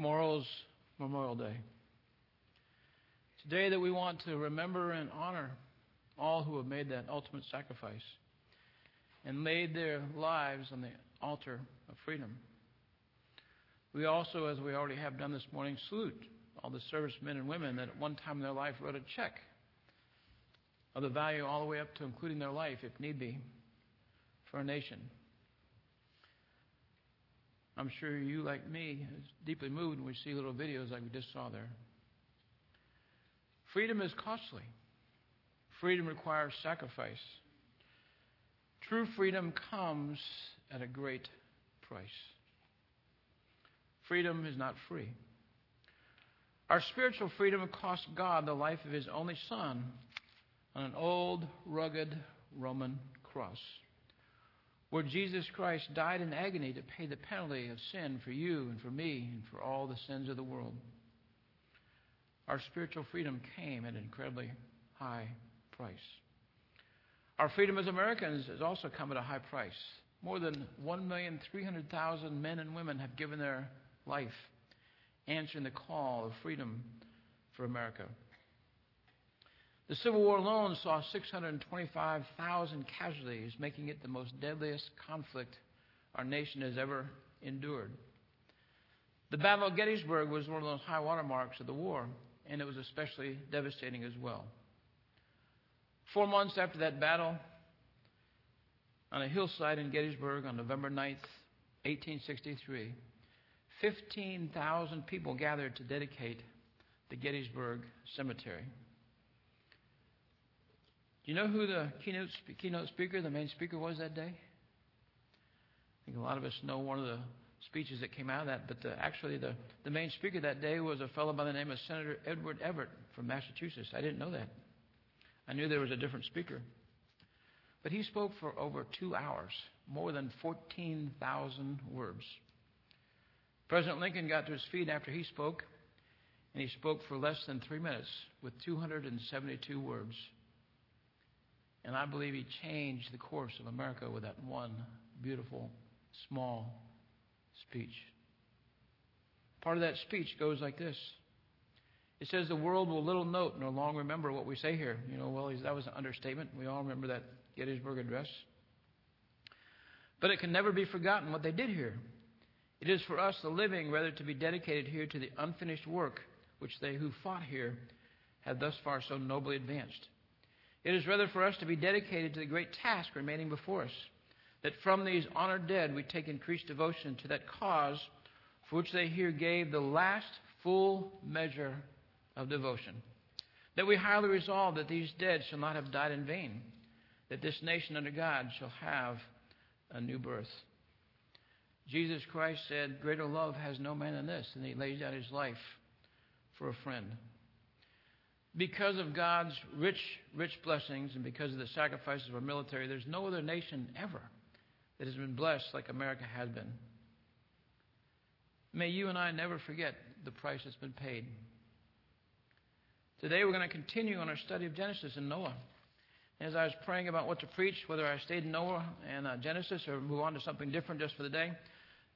Tomorrow's Memorial Day. Today that we want to remember and honor all who have made that ultimate sacrifice and laid their lives on the altar of freedom. We also, as we already have done this morning, salute all the servicemen and women that at one time in their life wrote a check of the value all the way up to including their life, if need be, for our nation. I'm sure you, like me, is deeply moved when we see little videos like we just saw there. Freedom is costly. Freedom requires sacrifice. True freedom comes at a great price. Freedom is not free. Our spiritual freedom cost God the life of His only Son on an old, rugged Roman cross, where Jesus Christ died in agony to pay the penalty of sin for you and for me and for all the sins of the world. Our spiritual freedom came at an incredibly high price. Our freedom as Americans has also come at a high price. More than 1,300,000 men and women have given their life answering the call of freedom for America. The Civil War alone saw 625,000 casualties, making it the most deadliest conflict our nation has ever endured. The Battle of Gettysburg was one of those high water marks of the war, and it was especially devastating as well. Four months after that battle, on a hillside in Gettysburg on November 9th, 1863, 15,000 people gathered to dedicate the Gettysburg Cemetery. You know who the keynote, keynote speaker, the main speaker, was that day? I think a lot of us know one of the speeches that came out of that, but the, actually, the, the main speaker that day was a fellow by the name of Senator Edward Everett from Massachusetts. I didn't know that. I knew there was a different speaker. But he spoke for over two hours, more than 14,000 words. President Lincoln got to his feet after he spoke, and he spoke for less than three minutes with 272 words. And I believe he changed the course of America with that one beautiful, small speech. Part of that speech goes like this it says the world will little note nor long remember what we say here. You know, well, that was an understatement. We all remember that Gettysburg Address. But it can never be forgotten what they did here. It is for us, the living, rather to be dedicated here to the unfinished work which they who fought here have thus far so nobly advanced. It is rather for us to be dedicated to the great task remaining before us, that from these honored dead we take increased devotion to that cause for which they here gave the last full measure of devotion. That we highly resolve that these dead shall not have died in vain, that this nation under God shall have a new birth. Jesus Christ said, Greater love has no man than this, and he lays down his life for a friend. Because of God's rich, rich blessings and because of the sacrifices of our military, there's no other nation ever that has been blessed like America has been. May you and I never forget the price that's been paid Today we're going to continue on our study of Genesis and Noah. As I was praying about what to preach, whether I stayed in Noah and uh, Genesis or move on to something different just for the day,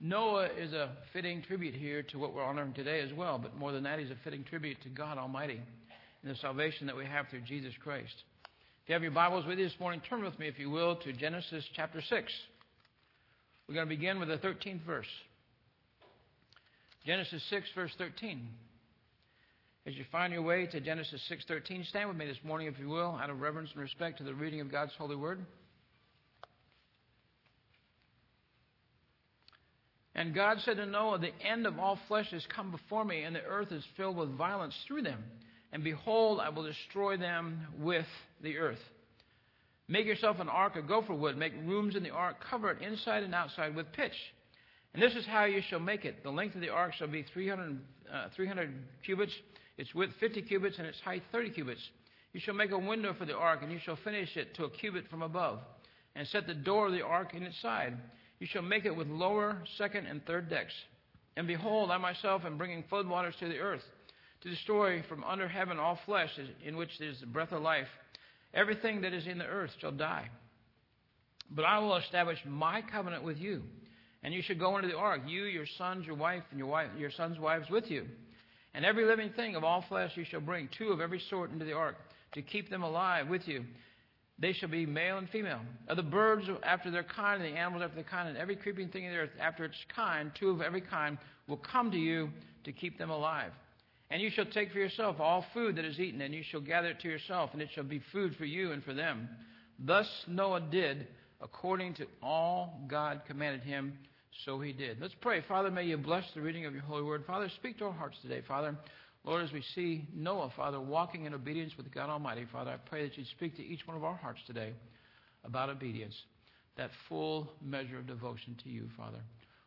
Noah is a fitting tribute here to what we're honoring today as well. But more than that, he's a fitting tribute to God Almighty and the salvation that we have through Jesus Christ. If you have your Bibles with you this morning, turn with me, if you will, to Genesis chapter 6. We're going to begin with the 13th verse. Genesis 6, verse 13. As you find your way to Genesis 6:13, stand with me this morning if you will, out of reverence and respect to the reading of God's holy word. And God said to Noah, The end of all flesh has come before me, and the earth is filled with violence through them. And behold, I will destroy them with the earth. Make yourself an ark of gopher wood. Make rooms in the ark. Cover it inside and outside with pitch. And this is how you shall make it. The length of the ark shall be 300, uh, 300 cubits, its width 50 cubits, and its height 30 cubits. You shall make a window for the ark, and you shall finish it to a cubit from above, and set the door of the ark in its side. You shall make it with lower, second, and third decks. And behold, I myself am bringing floodwaters to the earth, to destroy from under heaven all flesh in which is the breath of life. Everything that is in the earth shall die. But I will establish my covenant with you And you shall go into the ark, you, your sons, your wife, and your, wife, your sons' wives with you. And every living thing of all flesh you shall bring, two of every sort, into the ark, to keep them alive with you. They shall be male and female. Of the birds after their kind, and the animals after their kind, and every creeping thing in the earth after its kind, two of every kind, will come to you to keep them alive. And you shall take for yourself all food that is eaten, and you shall gather it to yourself, and it shall be food for you and for them. Thus Noah did according to all God commanded him, so he did. Let's pray. Father, may you bless the reading of your holy word. Father, speak to our hearts today, Father. Lord, as we see Noah, Father, walking in obedience with God Almighty, Father, I pray that you'd speak to each one of our hearts today about obedience, that full measure of devotion to you, Father.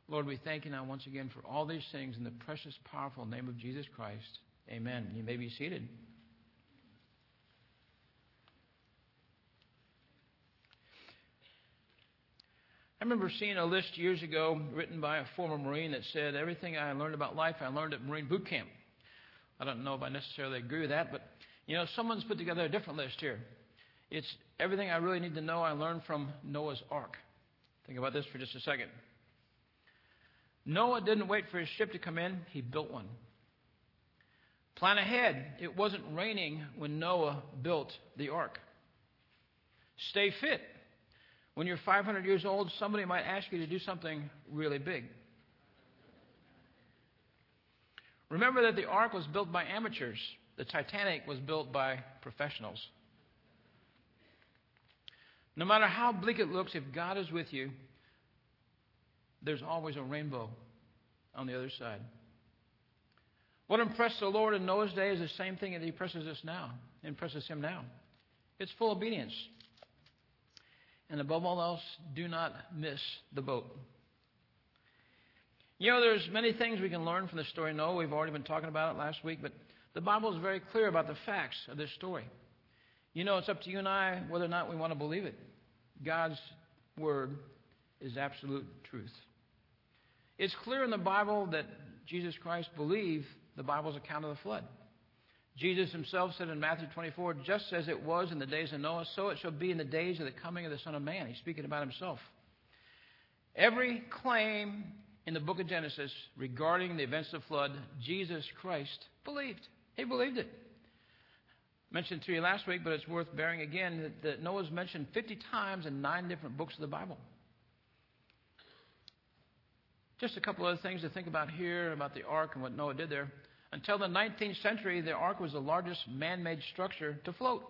Lord, we thank you now once again for all these things in the precious, powerful name of Jesus Christ. Amen. You may be seated. I remember seeing a list years ago written by a former Marine that said, Everything I learned about life, I learned at Marine boot camp. I don't know if I necessarily agree with that, but you know, someone's put together a different list here. It's everything I really need to know I learned from Noah's Ark. Think about this for just a second. Noah didn't wait for his ship to come in, he built one. Plan ahead. It wasn't raining when Noah built the ark. Stay fit. When you're 500 years old, somebody might ask you to do something really big. Remember that the ark was built by amateurs, the Titanic was built by professionals. No matter how bleak it looks, if God is with you, there's always a rainbow on the other side. What impressed the Lord in Noah's day is the same thing that impresses us now, impresses Him now. It's full obedience. And above all else, do not miss the boat. You know, there's many things we can learn from the story Noah. We've already been talking about it last week, but the Bible is very clear about the facts of this story. You know, it's up to you and I whether or not we want to believe it. God's word is absolute truth. It's clear in the Bible that Jesus Christ believed the Bible's account of the flood. Jesus himself said in Matthew 24, just as it was in the days of Noah, so it shall be in the days of the coming of the Son of Man. He's speaking about himself. Every claim in the book of Genesis regarding the events of the flood, Jesus Christ believed. He believed it. I mentioned to you last week, but it's worth bearing again that, that Noah's mentioned 50 times in nine different books of the Bible. Just a couple other things to think about here about the ark and what Noah did there. Until the 19th century, the ark was the largest man made structure to float.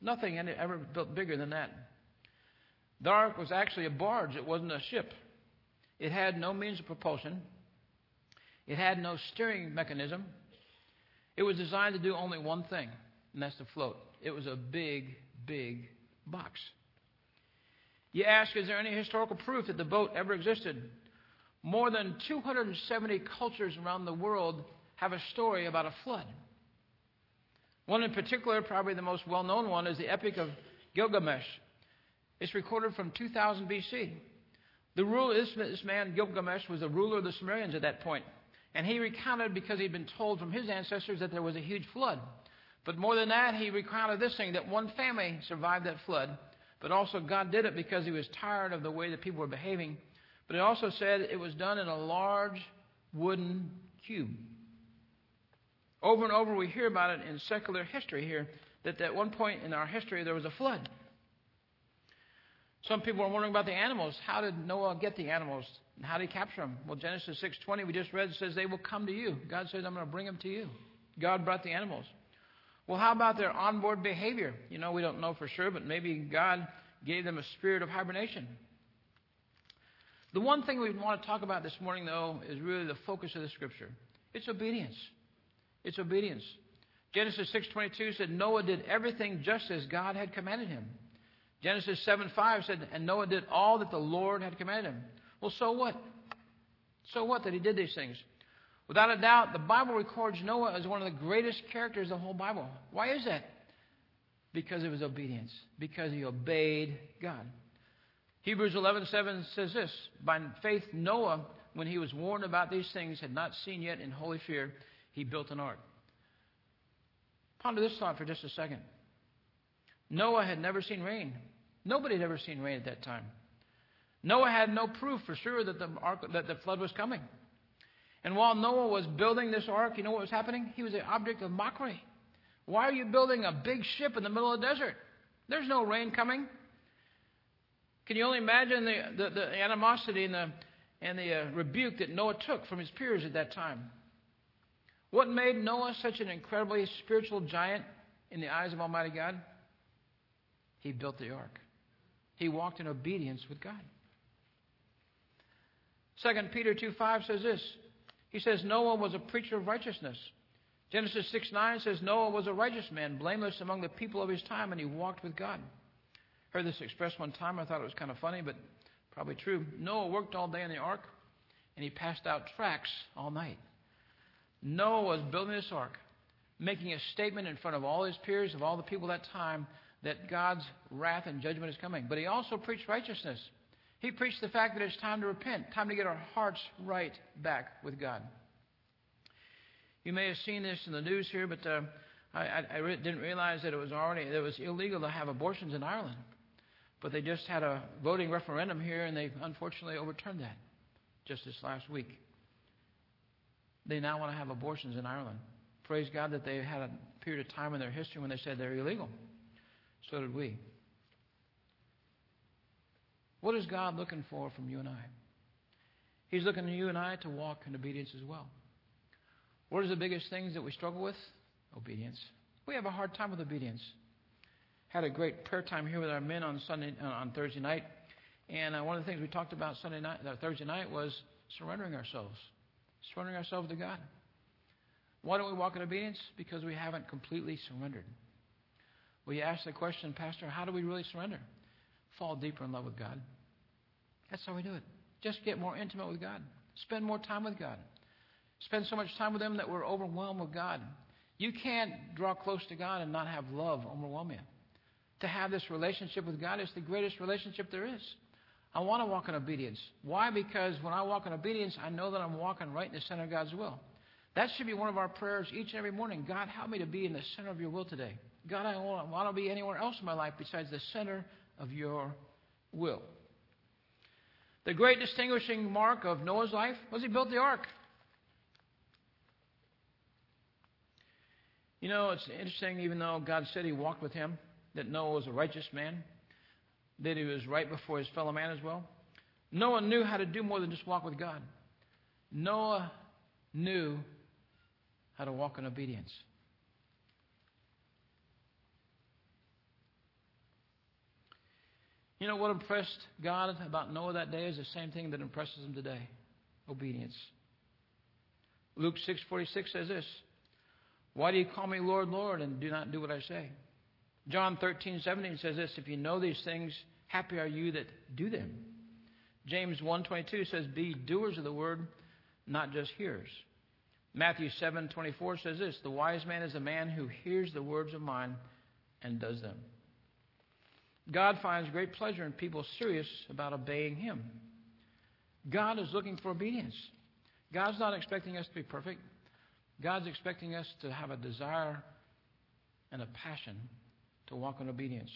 Nothing ever built bigger than that. The ark was actually a barge, it wasn't a ship. It had no means of propulsion, it had no steering mechanism. It was designed to do only one thing, and that's to float. It was a big, big box. You ask, is there any historical proof that the boat ever existed? More than 270 cultures around the world have a story about a flood. One in particular, probably the most well known one, is the Epic of Gilgamesh. It's recorded from 2000 BC. The ruler, this, this man, Gilgamesh, was the ruler of the Sumerians at that point. And he recounted because he'd been told from his ancestors that there was a huge flood. But more than that, he recounted this thing that one family survived that flood, but also God did it because he was tired of the way that people were behaving. But it also said it was done in a large wooden cube. Over and over, we hear about it in secular history here that at one point in our history there was a flood. Some people are wondering about the animals. How did Noah get the animals? And how did he capture them? Well, Genesis 6:20 we just read says they will come to you. God says I'm going to bring them to you. God brought the animals. Well, how about their onboard behavior? You know, we don't know for sure, but maybe God gave them a spirit of hibernation. The one thing we want to talk about this morning, though, is really the focus of the Scripture. It's obedience. It's obedience. Genesis 6:22 said Noah did everything just as God had commanded him. Genesis 7:5 said, and Noah did all that the Lord had commanded him. Well, so what? So what that he did these things? Without a doubt, the Bible records Noah as one of the greatest characters of the whole Bible. Why is that? Because of his obedience. Because he obeyed God. Hebrews 11:7 says this: By faith, Noah, when he was warned about these things, had not seen yet in holy fear he built an ark. Ponder this thought for just a second. Noah had never seen rain. Nobody had ever seen rain at that time. Noah had no proof for sure that the, ark, that the flood was coming. And while Noah was building this ark, you know what was happening? He was an object of mockery. Why are you building a big ship in the middle of the desert? There's no rain coming. Can you only imagine the, the, the animosity and the, and the uh, rebuke that Noah took from his peers at that time? What made Noah such an incredibly spiritual giant in the eyes of Almighty God? He built the ark. He walked in obedience with God. 2 Peter 2 5 says this. He says, Noah was a preacher of righteousness. Genesis 6 9 says, Noah was a righteous man, blameless among the people of his time, and he walked with God. Heard this expressed one time. I thought it was kind of funny, but probably true. Noah worked all day in the ark, and he passed out tracts all night. Noah was building this ark, making a statement in front of all his peers, of all the people that time, that God's wrath and judgment is coming. But he also preached righteousness. He preached the fact that it's time to repent, time to get our hearts right back with God. You may have seen this in the news here, but uh, I, I re- didn't realize that it was already it was illegal to have abortions in Ireland. But they just had a voting referendum here, and they unfortunately overturned that just this last week. They now want to have abortions in Ireland. Praise God that they had a period of time in their history when they said they're illegal. So did we. What is God looking for from you and I? He's looking to you and I to walk in obedience as well. What are the biggest things that we struggle with? Obedience. We have a hard time with obedience. Had a great prayer time here with our men on Sunday uh, on Thursday night, and uh, one of the things we talked about Sunday night, uh, Thursday night, was surrendering ourselves, surrendering ourselves to God. Why don't we walk in obedience? Because we haven't completely surrendered. We ask the question, Pastor, how do we really surrender? fall deeper in love with God. That's how we do it. Just get more intimate with God. Spend more time with God. Spend so much time with Him that we're overwhelmed with God. You can't draw close to God and not have love overwhelm you. To have this relationship with God is the greatest relationship there is. I want to walk in obedience. Why? Because when I walk in obedience, I know that I'm walking right in the center of God's will. That should be one of our prayers each and every morning. God, help me to be in the center of your will today. God, I don't want to be anywhere else in my life besides the center of your will. The great distinguishing mark of Noah's life was he built the ark. You know, it's interesting, even though God said he walked with him, that Noah was a righteous man, that he was right before his fellow man as well. Noah knew how to do more than just walk with God. Noah knew how to walk in obedience. You know what impressed God about Noah that day is the same thing that impresses him today obedience. Luke 6:46 says this, "Why do you call me Lord, Lord and do not do what I say?" John 13:17 says this, "If you know these things, happy are you that do them." James 1:22 says, "Be doers of the word, not just hearers." Matthew 7:24 says this, "The wise man is a man who hears the words of mine and does them." God finds great pleasure in people serious about obeying Him. God is looking for obedience. God's not expecting us to be perfect. God's expecting us to have a desire and a passion to walk in obedience.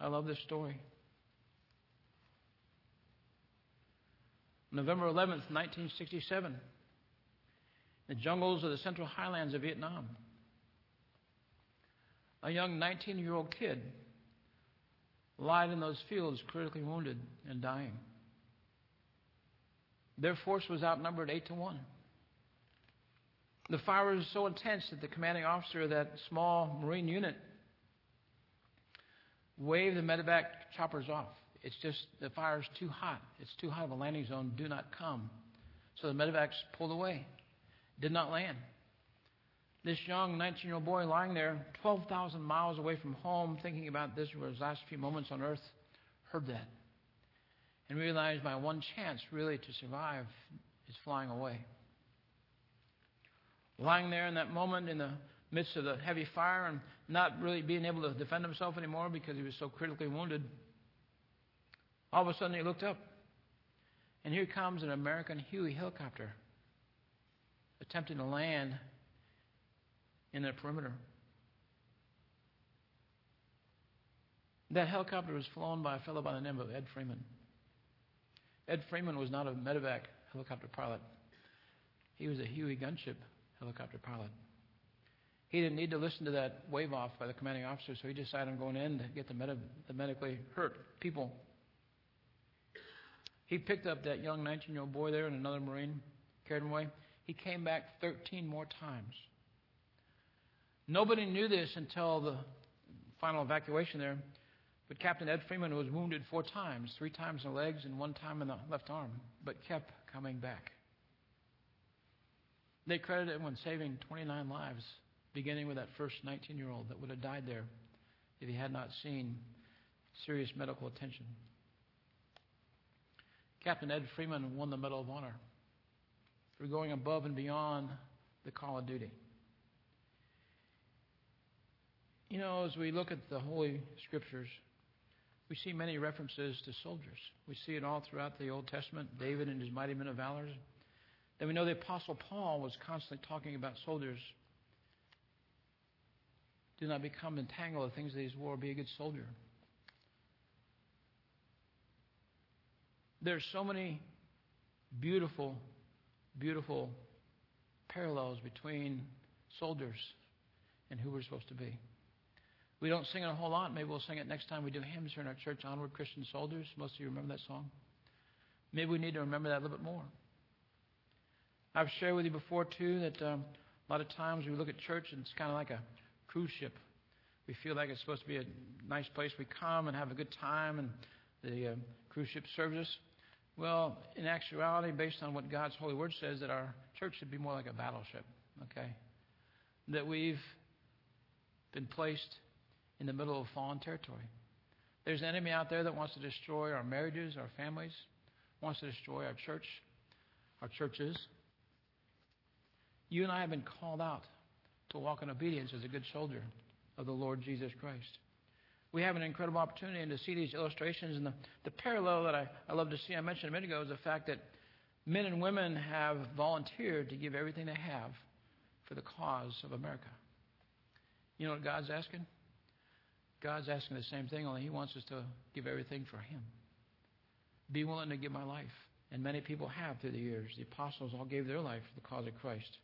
I love this story. November 11th, 1967, the jungles of the central highlands of Vietnam a young 19 year old kid lied in those fields, critically wounded and dying. Their force was outnumbered 8 to 1. The fire was so intense that the commanding officer of that small Marine unit waved the medevac choppers off. It's just the fire's too hot. It's too hot of a landing zone. Do not come. So the medevacs pulled away, did not land this young 19 year old boy lying there 12,000 miles away from home, thinking about this for his last few moments on earth, heard that and realized my one chance really to survive is flying away. Lying there in that moment in the midst of the heavy fire and not really being able to defend himself anymore because he was so critically wounded, all of a sudden he looked up. And here comes an American Huey helicopter attempting to land in that perimeter. That helicopter was flown by a fellow by the name of Ed Freeman. Ed Freeman was not a medevac helicopter pilot. He was a Huey gunship helicopter pilot. He didn't need to listen to that wave off by the commanding officer, so he decided on going in to get the, med- the medically hurt people. He picked up that young 19 year old boy there and another Marine, carried him away. He came back 13 more times. Nobody knew this until the final evacuation there, but Captain Ed Freeman was wounded four times three times in the legs and one time in the left arm, but kept coming back. They credited him with saving 29 lives, beginning with that first 19 year old that would have died there if he had not seen serious medical attention. Captain Ed Freeman won the Medal of Honor for going above and beyond the call of duty. You know, as we look at the Holy Scriptures, we see many references to soldiers. We see it all throughout the Old Testament, David and his mighty men of valor. Then we know the Apostle Paul was constantly talking about soldiers. Do not become entangled with things of this war. Be a good soldier. There's so many beautiful, beautiful parallels between soldiers and who we're supposed to be. We don't sing it a whole lot. Maybe we'll sing it next time we do hymns here in our church, Onward Christian Soldiers. Most of you remember that song. Maybe we need to remember that a little bit more. I've shared with you before, too, that um, a lot of times we look at church and it's kind of like a cruise ship. We feel like it's supposed to be a nice place. We come and have a good time, and the uh, cruise ship serves us. Well, in actuality, based on what God's holy word says, that our church should be more like a battleship, okay? That we've been placed in the middle of fallen territory. There's an enemy out there that wants to destroy our marriages, our families, wants to destroy our church, our churches. You and I have been called out to walk in obedience as a good soldier of the Lord Jesus Christ. We have an incredible opportunity and to see these illustrations. And the, the parallel that I, I love to see, I mentioned a minute ago, is the fact that men and women have volunteered to give everything they have for the cause of America. You know what God's asking? God's asking the same thing, only He wants us to give everything for Him. Be willing to give my life. And many people have through the years. The apostles all gave their life for the cause of Christ.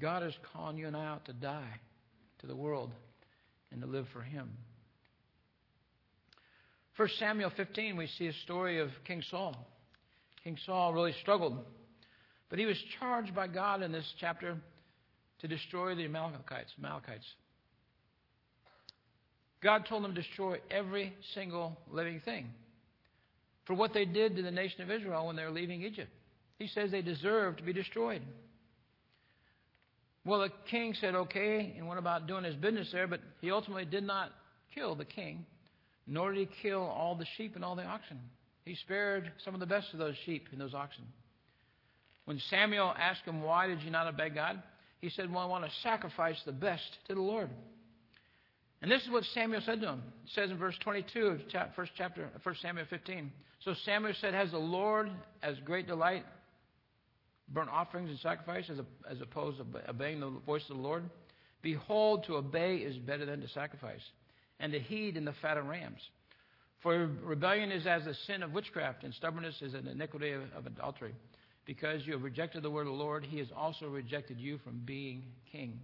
God is calling you and I out to die to the world and to live for Him. 1 Samuel 15, we see a story of King Saul. King Saul really struggled, but he was charged by God in this chapter to destroy the Amalekites. Amalekites. God told him to destroy every single living thing for what they did to the nation of Israel when they were leaving Egypt. He says they deserve to be destroyed. Well, the king said okay and went about doing his business there, but he ultimately did not kill the king, nor did he kill all the sheep and all the oxen. He spared some of the best of those sheep and those oxen. When Samuel asked him, Why did you not obey God? He said, Well, I want to sacrifice the best to the Lord. And this is what Samuel said to him. It says in verse 22 of first chapter, 1 Samuel 15. So Samuel said, Has the Lord as great delight burnt offerings and sacrifices as opposed to obeying the voice of the Lord? Behold, to obey is better than to sacrifice, and to heed in the fat of rams. For rebellion is as the sin of witchcraft, and stubbornness is an iniquity of, of adultery. Because you have rejected the word of the Lord, he has also rejected you from being king.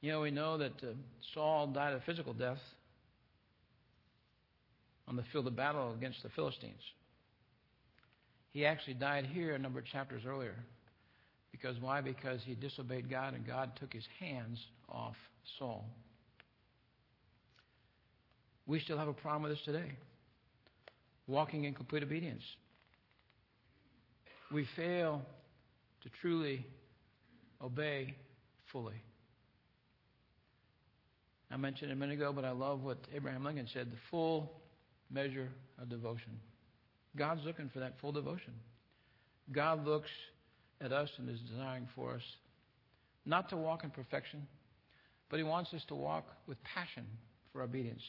You know, we know that uh, Saul died a physical death on the field of battle against the Philistines. He actually died here a number of chapters earlier. Because why? Because he disobeyed God and God took his hands off Saul. We still have a problem with this today. Walking in complete obedience. We fail to truly obey fully. I mentioned it a minute ago, but I love what Abraham Lincoln said the full measure of devotion. God's looking for that full devotion. God looks at us and is desiring for us not to walk in perfection, but He wants us to walk with passion for obedience,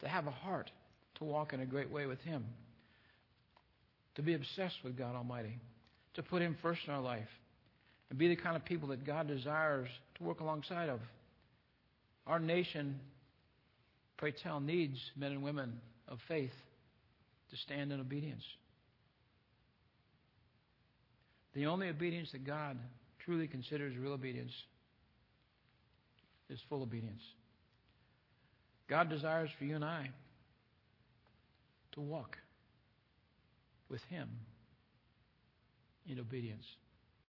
to have a heart to walk in a great way with Him, to be obsessed with God Almighty, to put Him first in our life, and be the kind of people that God desires to work alongside of. Our nation Pray tell needs men and women of faith to stand in obedience. The only obedience that God truly considers real obedience is full obedience. God desires for you and I to walk with Him in obedience.